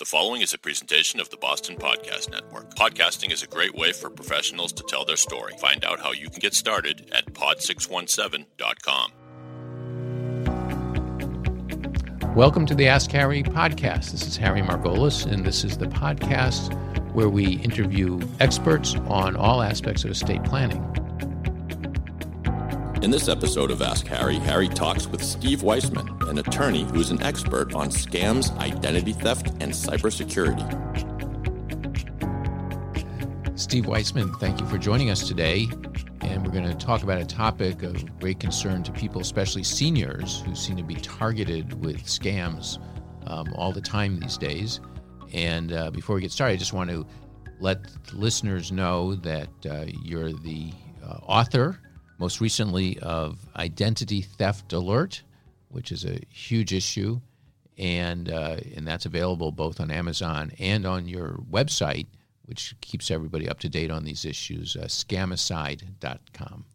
The following is a presentation of the Boston Podcast Network. Podcasting is a great way for professionals to tell their story. Find out how you can get started at pod617.com. Welcome to the Ask Harry podcast. This is Harry Margolis, and this is the podcast where we interview experts on all aspects of estate planning. In this episode of Ask Harry, Harry talks with Steve Weisman, an attorney who is an expert on scams, identity theft, and cybersecurity. Steve Weisman, thank you for joining us today. And we're going to talk about a topic of great concern to people, especially seniors, who seem to be targeted with scams um, all the time these days. And uh, before we get started, I just want to let listeners know that uh, you're the uh, author most recently of Identity Theft Alert, which is a huge issue, and uh, and that's available both on Amazon and on your website, which keeps everybody up to date on these issues, uh, scamicide.com.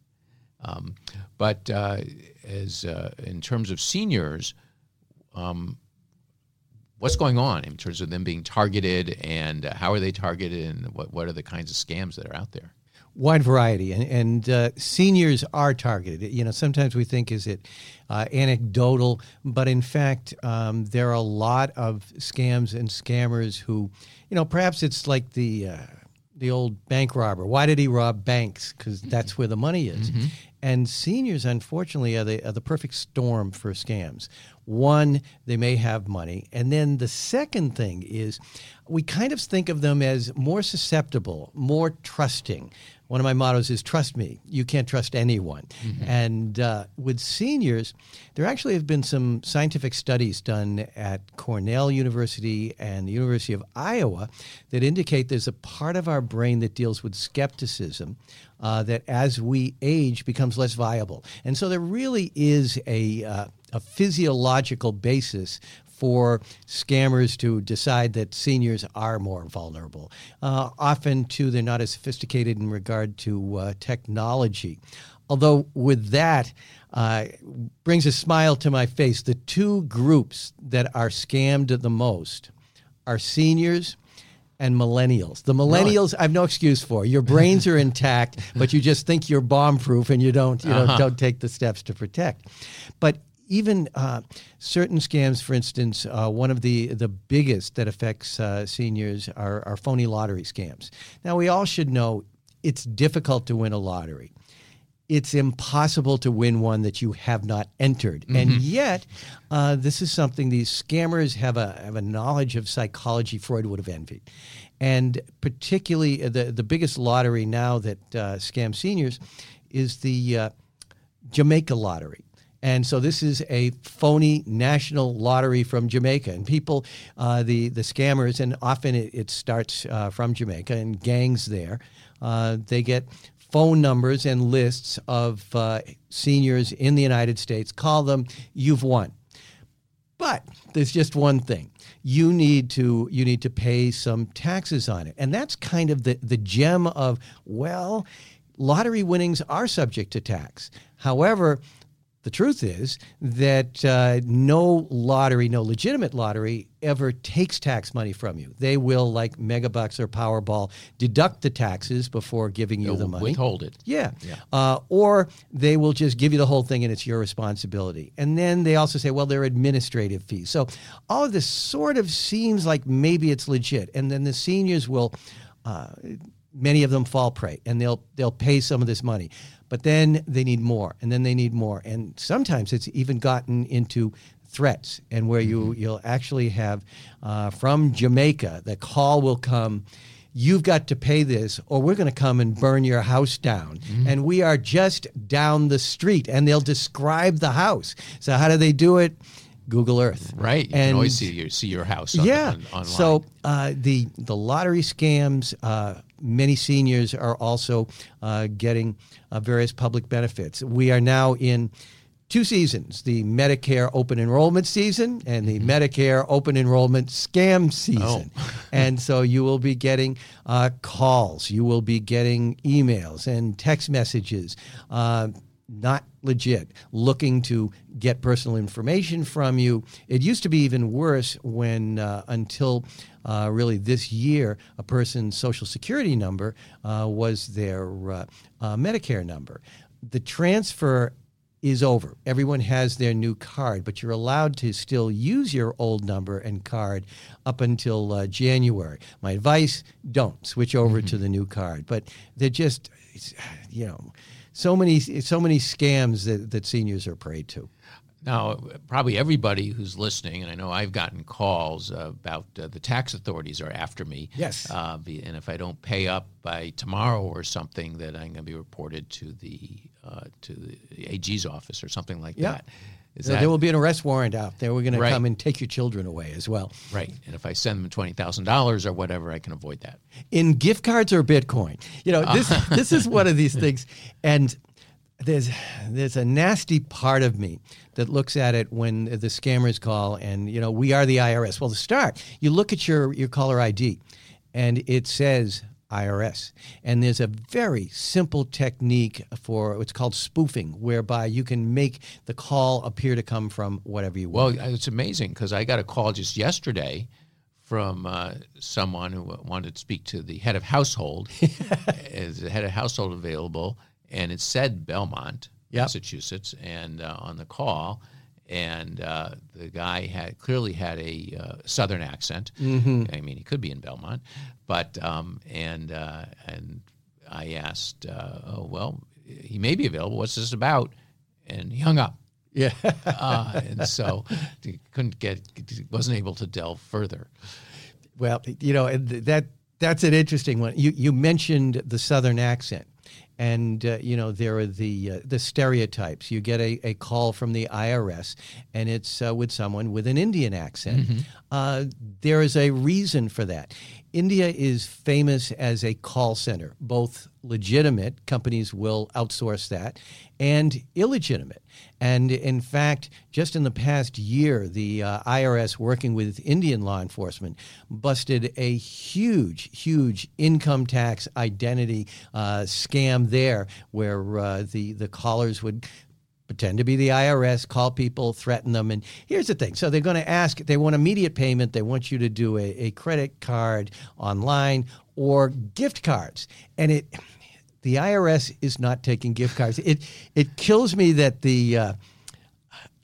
Um, but uh, as uh, in terms of seniors, um, what's going on in terms of them being targeted, and how are they targeted, and what what are the kinds of scams that are out there? Wide variety, and, and uh, seniors are targeted. You know, sometimes we think is it uh, anecdotal, but in fact, um, there are a lot of scams and scammers who, you know, perhaps it's like the uh, the old bank robber. Why did he rob banks? Because that's where the money is. Mm-hmm. And seniors, unfortunately, are the, are the perfect storm for scams. One, they may have money. And then the second thing is we kind of think of them as more susceptible, more trusting one of my mottos is trust me. You can't trust anyone. Mm-hmm. and uh, with seniors there actually have been some scientific studies done at cornell university and the university of iowa that indicate there's a part of our brain that deals with skepticism uh, that as we age becomes less viable. And so there really is a, uh, a physiological basis for scammers to decide that seniors are more vulnerable. Uh, often, too, they're not as sophisticated in regard to uh, technology. Although, with that, uh, brings a smile to my face. The two groups that are scammed the most are seniors and millennials. The millennials, I have no excuse for. Your brains are intact, but you just think you're bomb proof and you don't, you uh-huh. know, don't take the steps to protect. But even uh, certain scams, for instance, uh, one of the, the biggest that affects uh, seniors are, are phony lottery scams. Now, we all should know it's difficult to win a lottery. It's impossible to win one that you have not entered. Mm-hmm. And yet, uh, this is something these scammers have a, have a knowledge of psychology Freud would have envied. And particularly, uh, the, the biggest lottery now that uh, scams seniors is the Jamaica lottery. And so this is a phony national lottery from Jamaica. And people, uh, the, the scammers, and often it, it starts uh, from Jamaica and gangs there, uh, they get phone numbers and lists of uh, seniors in the United States. Call them, you've won. But there's just one thing. You need to you need to pay some taxes on it. And that's kind of the, the gem of, well, lottery winnings are subject to tax. However, the truth is that uh, no lottery, no legitimate lottery, ever takes tax money from you. They will, like Megabucks or Powerball, deduct the taxes before giving you They'll the money. Withhold it. Yeah. yeah. Uh, or they will just give you the whole thing and it's your responsibility. And then they also say, well, they're administrative fees. So all of this sort of seems like maybe it's legit. And then the seniors will. Uh, many of them fall prey and they'll they'll pay some of this money but then they need more, and then they need more, and sometimes it's even gotten into threats, and where you mm-hmm. you'll actually have uh, from Jamaica the call will come. You've got to pay this, or we're going to come and burn your house down. Mm-hmm. And we are just down the street, and they'll describe the house. So, how do they do it? Google Earth. Right. You and, can always see your see your house. On, yeah. On, online. So uh, the the lottery scams. Uh, many seniors are also uh, getting uh, various public benefits. We are now in two seasons the Medicare open enrollment season and the mm-hmm. Medicare open enrollment scam season. Oh. and so you will be getting uh, calls, you will be getting emails and text messages. Uh, not legit, looking to get personal information from you. It used to be even worse when, uh, until uh, really this year, a person's social security number uh, was their uh, uh, Medicare number. The transfer is over. Everyone has their new card, but you're allowed to still use your old number and card up until uh, January. My advice don't switch over mm-hmm. to the new card. But they're just, you know, so many so many scams that, that seniors are prey to. Now, probably everybody who's listening, and I know I've gotten calls uh, about uh, the tax authorities are after me. Yes. Uh, and if I don't pay up by tomorrow or something, that I'm going to be reported to the uh, to the AG's office or something like yeah. that. That, there will be an arrest warrant out there. We're going right. to come and take your children away as well. Right. And if I send them twenty thousand dollars or whatever, I can avoid that. In gift cards or Bitcoin, you know this. this is one of these things, and there's there's a nasty part of me that looks at it when the scammers call, and you know we are the IRS. Well, to start, you look at your your caller ID, and it says IRS. And there's a very simple technique for what's called spoofing, whereby you can make the call appear to come from whatever you want. Well, it's amazing because I got a call just yesterday from uh, someone who wanted to speak to the head of household. is the head of household available? And it said Belmont, yep. Massachusetts, and uh, on the call and uh, the guy had clearly had a uh, southern accent. Mm-hmm. I mean, he could be in Belmont, but um, and uh, and I asked, uh, oh well, he may be available. What's this about? And he hung up. Yeah, uh, and so he couldn't get, wasn't able to delve further. Well, you know that that's an interesting one. You you mentioned the southern accent and uh, you know there are the uh, the stereotypes. You get a, a call from the IRS, and it's uh, with someone with an Indian accent. Mm-hmm. Uh, there is a reason for that. India is famous as a call center, both legitimate companies will outsource that, and illegitimate. And in fact, just in the past year, the uh, IRS, working with Indian law enforcement, busted a huge, huge income tax identity uh, scam there, where uh, the the callers would pretend to be the IRS, call people, threaten them. And here's the thing so they're going to ask, they want immediate payment, they want you to do a, a credit card online or gift cards. And it, the IRS is not taking gift cards. It it kills me that the uh,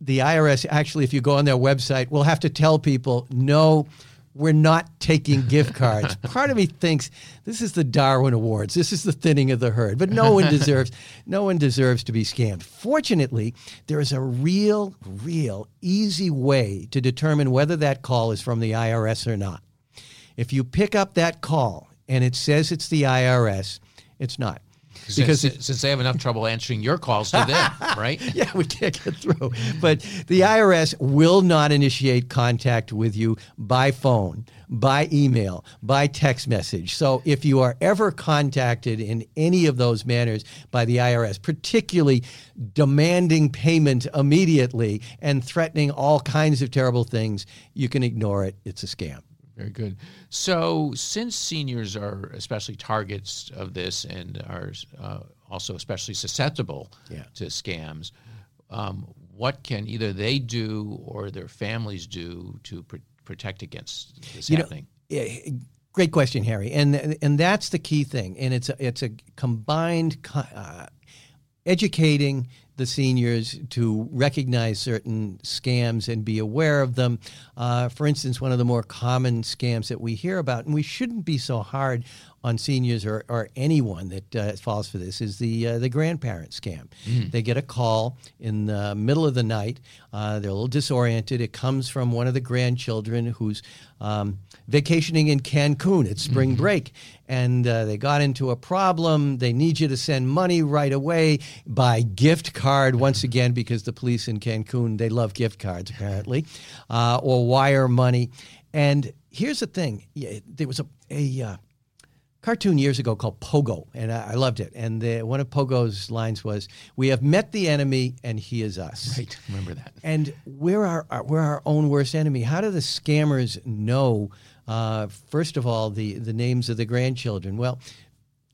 the IRS actually, if you go on their website, will have to tell people no. We're not taking gift cards. Part of me thinks this is the Darwin Awards. This is the thinning of the herd. But no one deserves no one deserves to be scammed. Fortunately, there is a real, real easy way to determine whether that call is from the IRS or not. If you pick up that call and it says it's the IRS, it's not because since, since, they have enough trouble answering your calls to them, right? yeah, we can't get through. But the IRS will not initiate contact with you by phone, by email, by text message. So if you are ever contacted in any of those manners by the IRS, particularly demanding payment immediately and threatening all kinds of terrible things, you can ignore it. It's a scam. Very good. So, since seniors are especially targets of this and are uh, also especially susceptible yeah. to scams, um, what can either they do or their families do to pr- protect against this you happening? Know, great question, Harry, and and that's the key thing. And it's a, it's a combined uh, educating the seniors to recognize certain scams and be aware of them. Uh, for instance, one of the more common scams that we hear about, and we shouldn't be so hard on seniors or, or anyone that uh, falls for this is the uh, the grandparent scam. Mm. They get a call in the middle of the night. Uh, they're a little disoriented. It comes from one of the grandchildren who's um, vacationing in Cancun. It's spring mm-hmm. break, and uh, they got into a problem. They need you to send money right away by gift card once again because the police in Cancun they love gift cards apparently, uh, or wire money. And here's the thing: yeah, there was a a uh, cartoon years ago called Pogo, and I, I loved it. And the, one of Pogo's lines was, "We have met the enemy, and he is us." Right, remember that. And we're our, our we're our own worst enemy. How do the scammers know? Uh, first of all, the the names of the grandchildren. Well,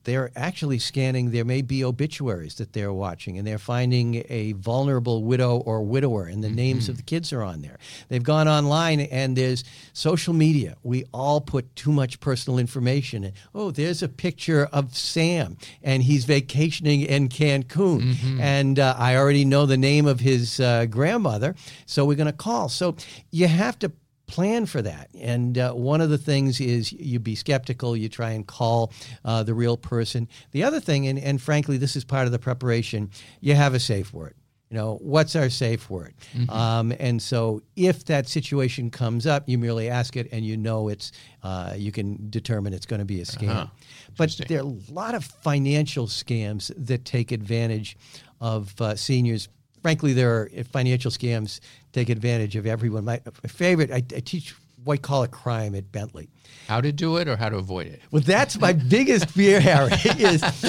they're actually scanning. There may be obituaries that they're watching, and they're finding a vulnerable widow or widower, and the names of the kids are on there. They've gone online, and there's social media. We all put too much personal information. In. Oh, there's a picture of Sam, and he's vacationing in Cancun, and uh, I already know the name of his uh, grandmother, so we're going to call. So you have to plan for that. And uh, one of the things is you be skeptical, you try and call uh, the real person. The other thing, and, and frankly, this is part of the preparation, you have a safe word. You know, what's our safe word? Um, and so if that situation comes up, you merely ask it and you know it's, uh, you can determine it's going to be a scam. But there are a lot of financial scams that take advantage of uh, seniors. Frankly, there are financial scams take advantage of everyone. My, my favorite, I, I teach white collar crime at Bentley. How to do it or how to avoid it? Well, that's my biggest fear, Harry, is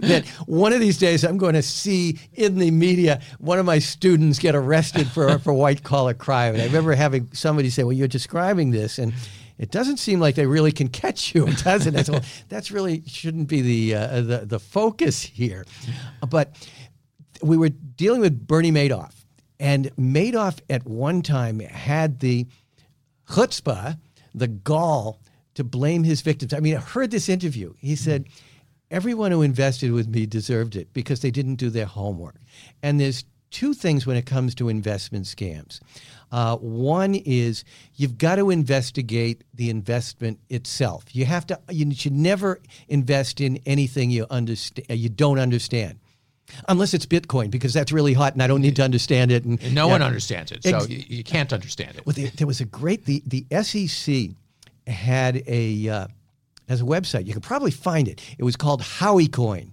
that one of these days I'm going to see in the media one of my students get arrested for, for white collar crime. And I remember having somebody say, Well, you're describing this, and it doesn't seem like they really can catch you, does it? I well, that's really shouldn't be the, uh, the, the focus here. But we were dealing with Bernie Madoff, and Madoff at one time had the chutzpah, the gall, to blame his victims. I mean, I heard this interview. He said, Everyone who invested with me deserved it because they didn't do their homework. And there's two things when it comes to investment scams. Uh, one is you've got to investigate the investment itself. You have to. You should never invest in anything you understand. You don't understand, unless it's Bitcoin, because that's really hot, and I don't need to understand it. And, And no yeah. one understands it, so Ex- you, you can't understand it. Well, there, there was a great the the SEC had a uh, as a website. You could probably find it. It was called Howey Coin,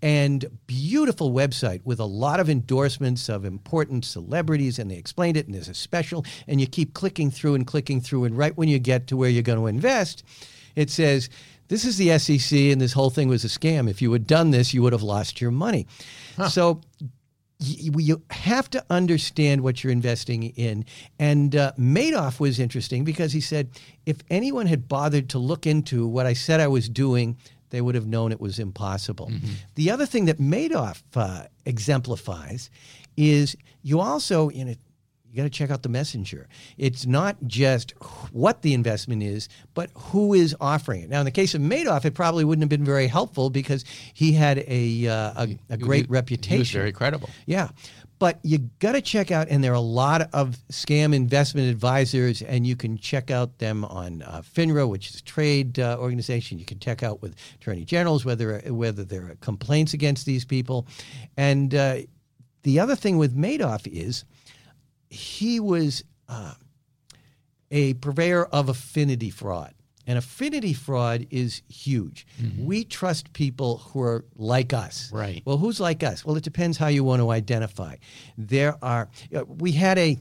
and beautiful website with a lot of endorsements of important celebrities, and they explained it. And there's a special, and you keep clicking through and clicking through, and right when you get to where you're going to invest, it says. This is the SEC, and this whole thing was a scam. If you had done this, you would have lost your money. So you, you have to understand what you're investing in. And uh, Madoff was interesting because he said if anyone had bothered to look into what I said I was doing, they would have known it was impossible. The other thing that Madoff uh, exemplifies is you also, you know, you got to check out the messenger. It's not just what the investment is, but who is offering it. Now, in the case of Madoff, it probably wouldn't have been very helpful because he had a uh, a, a great He- reputation. He was very credible. Yeah. But you got to check out, and there are a lot of scam investment advisors, and you can check out them on uh, FINRA, which is a trade uh, organization. You can check out with attorney generals whether whether there are complaints against these people. And uh, the other thing with Madoff is he was uh, a purveyor of affinity fraud. And affinity fraud is huge. We trust people who are like us. Right. Well, who's like us? Well, it depends how you want to identify. There are. uh, We had a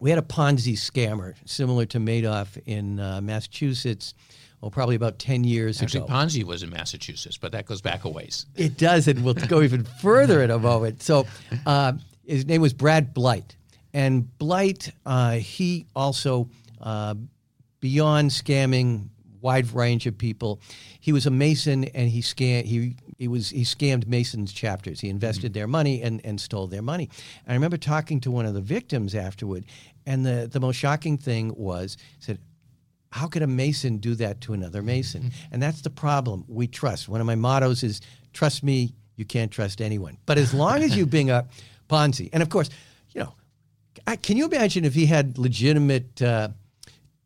we had a Ponzi scammer similar to Madoff in uh, Massachusetts. Well, probably about ten years ago. Actually, ago. Ponzi was in Massachusetts, but that goes back a ways. It does, and we'll go even further in a moment. So, uh, his name was Brad Bleidt, and Bleidt, uh, he also, uh, beyond scamming wide range of people, he was a Mason, and he scam he he was he scammed Masons chapters. He invested their money and and stole their money. And I remember talking to one of the victims afterward, and the the most shocking thing was he said how could a mason do that to another mason? And that's the problem. We trust. One of my mottos is trust me you can't trust anyone. But as long as you bring up ponzi and of course I, can you imagine if he had legitimate uh,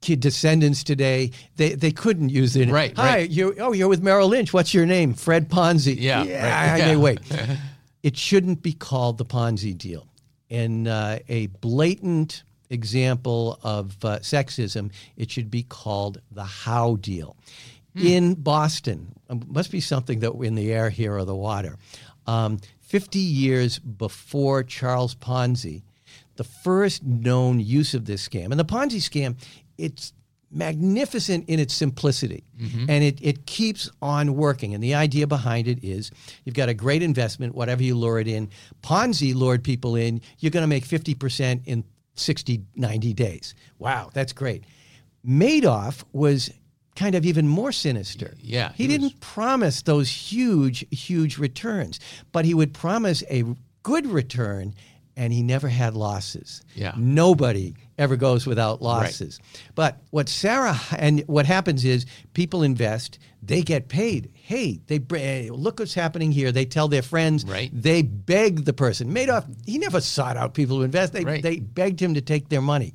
kid descendants today? They they couldn't use it. Right, hi right. you oh you're with merrill lynch. What's your name? Fred ponzi. Yeah, yeah, right, I- I- yeah. wait. It shouldn't be called the ponzi deal. In uh, a blatant example of uh, sexism, it should be called the Howe deal. In Boston, um, must be something that in the air here or the water. Um, 50 years before Charles Ponzi, the first known use of this scam, and the Ponzi scam, it's magnificent in its simplicity mm-hmm. and it, it keeps on working. And the idea behind it is you've got a great investment, whatever you lure it in. Ponzi lured people in, you're going to make 50% in 60, 90 days. Wow, that's great. Madoff was kind of even more sinister. Yeah, He, he didn't was- promise those huge, huge returns, but he would promise a good return and he never had losses. Yeah. Nobody ever goes without losses. But what Sarah and what happens is people invest, they get paid. Hey, they eh, look what's happening here. They tell their friends. Right. They beg the person. Madoff, he never sought out people to invest. They Right. they begged him to take their money.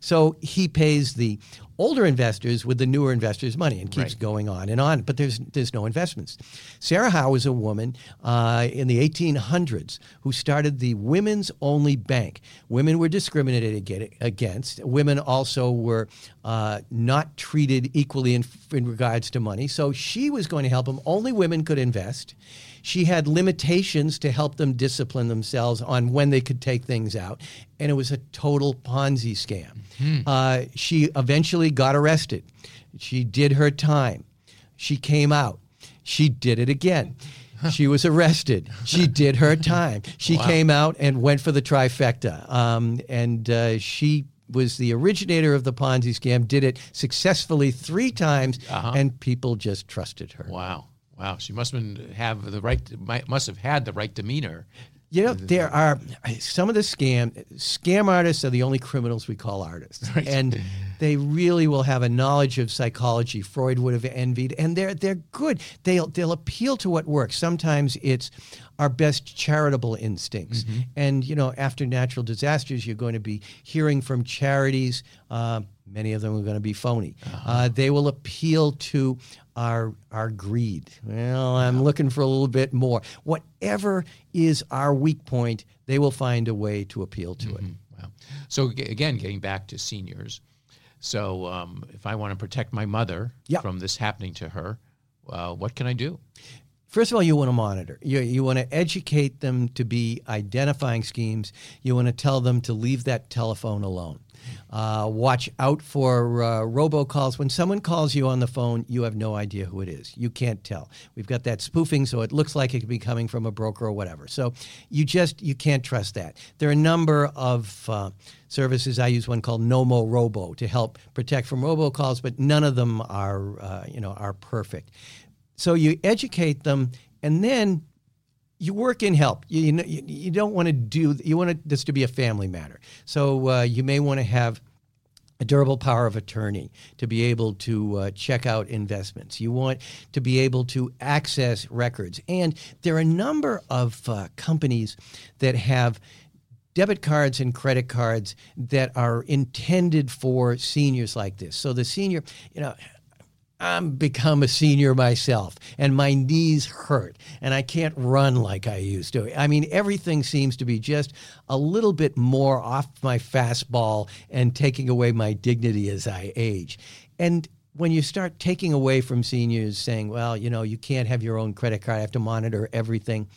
So he pays the older investors with the newer investors' money and keeps Right. going on and on. But there's there's no investments. Sarah Howe was a woman uh, in the 1800s who started the Women's Only Bank. Women were discriminated ag- against. Women also were uh, not treated equally in, in regards to money. So she was going to help them. Only women could invest. She had limitations to help them discipline themselves on when they could take things out. And it was a total Ponzi scam. Uh, she eventually got arrested. She did her time. She came out. She did it again. She was arrested. She did her time. She came out and went for the trifecta. Um, and uh, she was the originator of the Ponzi scam, did it successfully three times, uh-huh. and people just trusted her. Wow. Wow. She must have have the right, must have had the right demeanor. You know, there are some of the scam scam artists are the only criminals we call artists, and they really will have a knowledge of psychology. Freud would have envied, and they're they're good. They'll they'll appeal to what works. Sometimes it's our best charitable instincts, and you know, after natural disasters, you're going to be hearing from charities. Uh, many of them are going to be phony. uh they will appeal to our our greed. Well, I'm looking for a little bit more. Whatever is our weak point, they will find a way to appeal to it. Wow. So g- again, getting back to seniors. So um, if I want to protect my mother Yeah. from this happening to her, uh, what can I do? First of all, you want to monitor. You, you want to educate them to be identifying schemes. You want to tell them to leave that telephone alone. Uh, watch out for uh, robocalls. When someone calls you on the phone, you have no idea who it is. You can't tell. We've got that spoofing, so it looks like it could be coming from a broker or whatever. So you just you can't trust that. There are a number of uh, services. I use one called Nomorobo to help protect from robocalls, but none of them are uh, you know are perfect. So you educate them, and then you work in help. You, you, know, you, you don't want to do. You want this to be a family matter. So uh, you may want to have a durable power of attorney to be able to uh, check out investments. You want to be able to access records, and there are a number of uh, companies that have debit cards and credit cards that are intended for seniors like this. So the senior, you know, I'm become a senior myself and my knees hurt and I can't run like I used to. I mean, everything seems to be just a little bit more off my fastball and taking away my dignity as I age. And when you start taking away from seniors saying, well, you know, you can't have your own credit card, I have to monitor everything.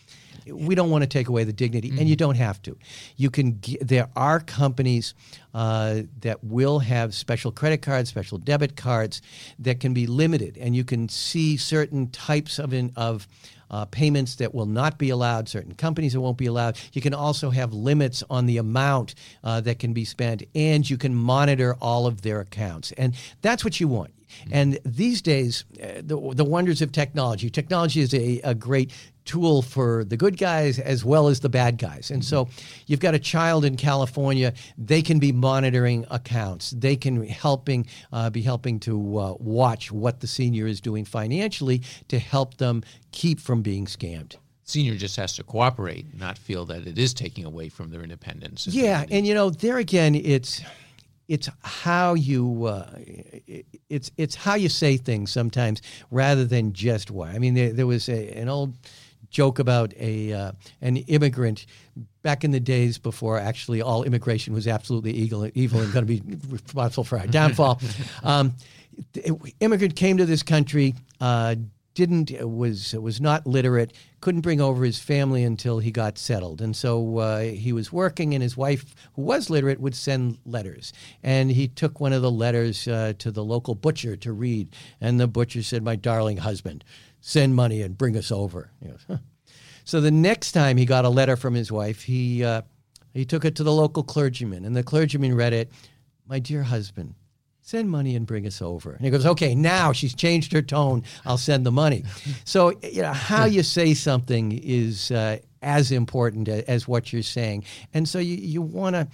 We don't want to take away the dignity, and you don't have to. You can. g there are companies uh, that will have special credit cards, special debit cards that can be limited, and you can see certain types of in, of uh, payments that will not be allowed, certain companies that won't be allowed. You can also have limits on the amount uh, that can be spent, and you can monitor all of their accounts, and that's what you want. And these days, uh, the, the wonders of technology. Technology is a, a great tool for the good guys as well as the bad guys. And so you've got a child in California, they can be monitoring accounts. They can helping uh, be helping to uh, watch what the senior is doing financially to help them keep from being scammed. Senior just has to cooperate, not feel that it is taking away from their independence. Yeah, and you know, there again, it's it's how you uh, it's it's how you say things sometimes rather than just why. I mean, there, there was a, an old joke about a uh, an immigrant back in the days before actually all immigration was absolutely evil, evil and going to be responsible for our downfall. um, immigrant came to this country. Uh, didn't was was not literate couldn't bring over his family until he got settled and so uh, he was working and his wife who was literate would send letters and he took one of the letters uh, to the local butcher to read and the butcher said my darling husband send money and bring us over goes, "Huh." so the next time he got a letter from his wife he uh, he took it to the local clergyman and the clergyman read it my dear husband send money and bring us over. And he goes, okay, now she's changed her tone. I'll send the money. so, you know, how you say something is uh, as important as what you're saying. And so you, you want to,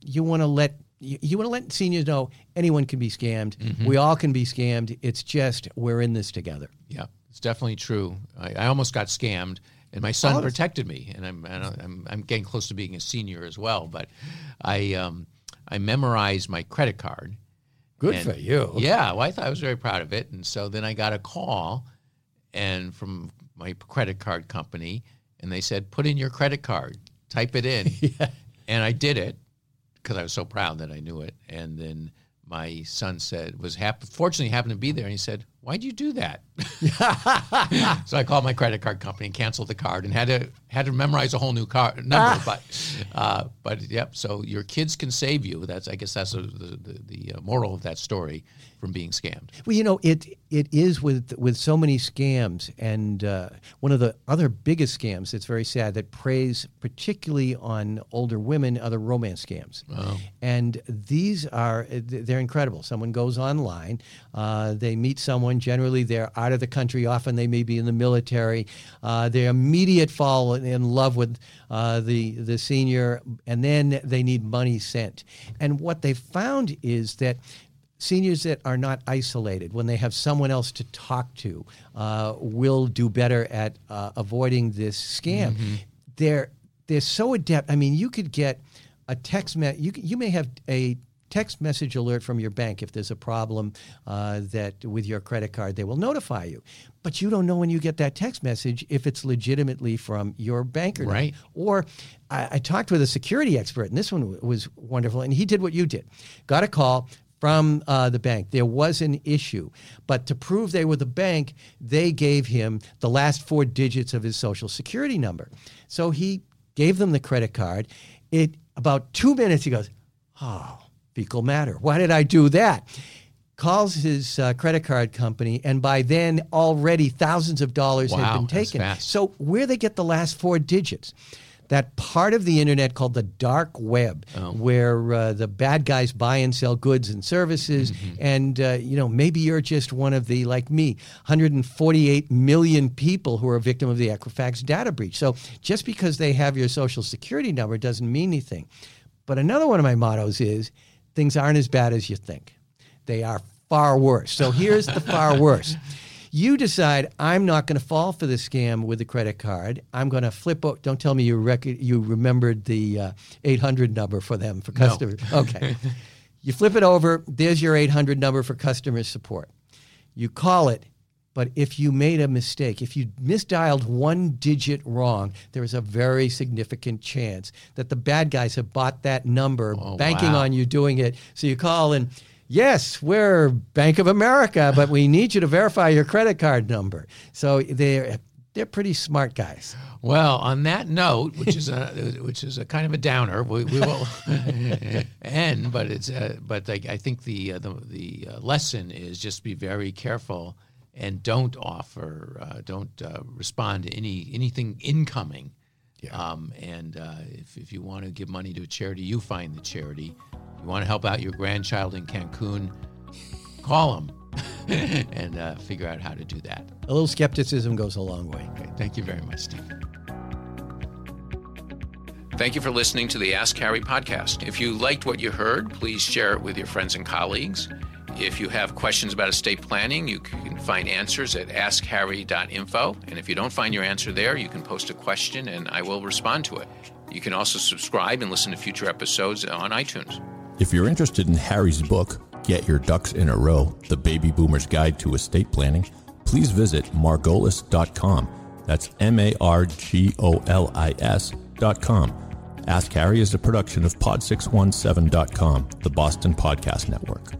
you want to let, you, you want to let seniors know anyone can be scammed. Mm-hmm. We all can be scammed. It's just we're in this together. Yeah, it's definitely true. I, I almost got scammed and my son protected me, and I'm, I'm I'm getting close to being a senior as well. But I um, I memorized my credit card. Good and, for you. Yeah, well, I thought I was very proud of it, and so then I got a call, and from my credit card company, and they said, "Put in your credit card, type it in," yeah. and I did it because I was so proud that I knew it, and then my son said was happy, fortunately happened to be there and he said why'd you do that? So i called my credit card company and canceled the card and had to had to memorize a whole new car number ah. but uh, but yep so your kids can save you that's i guess that's a, the, the, the uh, moral of that story from being scammed well you know it it is with with so many scams and uh, one of the other biggest scams that's very sad that preys particularly on older women are the romance scams oh. and these are they're incredible someone goes online uh, they meet someone generally they're out of the country often they may be in the military uh, their immediate fall in love with uh, the the senior and then they need money sent and what they found is that seniors that are not isolated, when they have someone else to talk to, uh, will do better at uh, avoiding this scam. Mm-hmm. They're they're so adept. I mean, you could get a text me- you you may have a text message alert from your bank if there's a problem uh, that with your credit card they will notify you but you don't know when you get that text message if it's legitimately from your bank or right. not. Or I, I, talked with a security expert, and this one was wonderful, and he did what you did. Got a call, from uh, the bank. There was an issue. But to prove they were the bank, they gave him the last four digits of his social security number. So he gave them the credit card. It about two minutes, he goes, Oh, fecal matter. Why did I do that? Calls his uh, credit card company, and by then already thousands of dollars wow, had been taken. So where they get the last four digits? that part of the internet called the dark web, oh. where uh, the bad guys buy and sell goods and services. Mm-hmm. And, uh, you know, maybe you're just one of the, like me, 148 million people who are a victim of the Equifax data breach. So just because they have your social security number doesn't mean anything. But another one of my mottos is things aren't as bad as you think, they are far worse. So here's the far worse. You decide I'm not going to fall for the scam with the credit card. I'm going to flip. O- don't tell me you rec- you remembered the uh, 800 number for them for customers. No. okay. You flip it over. There's your 800 number for customer support. You call it. But if you made a mistake, if you misdialed one digit wrong, there is a very significant chance that the bad guys have bought that number, oh, banking wow. on you doing it. So you call and yes, we're Bank of America, but we need you to verify your credit card number. So they're they're pretty smart guys. Well, on that note, which is a which is a kind of a downer, we, we will end. But it's uh, but I, I, think the uh, the the uh, lesson is just be very careful and don't offer, uh, don't uh, respond to any anything incoming. Yeah. Um, and uh, if, if you want to give money to a charity, you find the charity you want to help out your grandchild in Cancun, call them and uh, figure out how to do that. A little skepticism goes a long way. Okay, thank you very much, Steve. Thank you for listening to the Ask Harry podcast. If you liked what you heard, please share it with your friends and colleagues. If you have questions about estate planning, you can find answers at askharry.info. And if you don't find your answer there, you can post a question and I will respond to it. You can also subscribe and listen to future episodes on iTunes. If you're interested in Harry's book, Get Your Ducks in a Row The Baby Boomer's Guide to Estate Planning, please visit margolis.com. That's M A R G O L I S.com. Ask Harry is a production of Pod617.com, the Boston Podcast Network.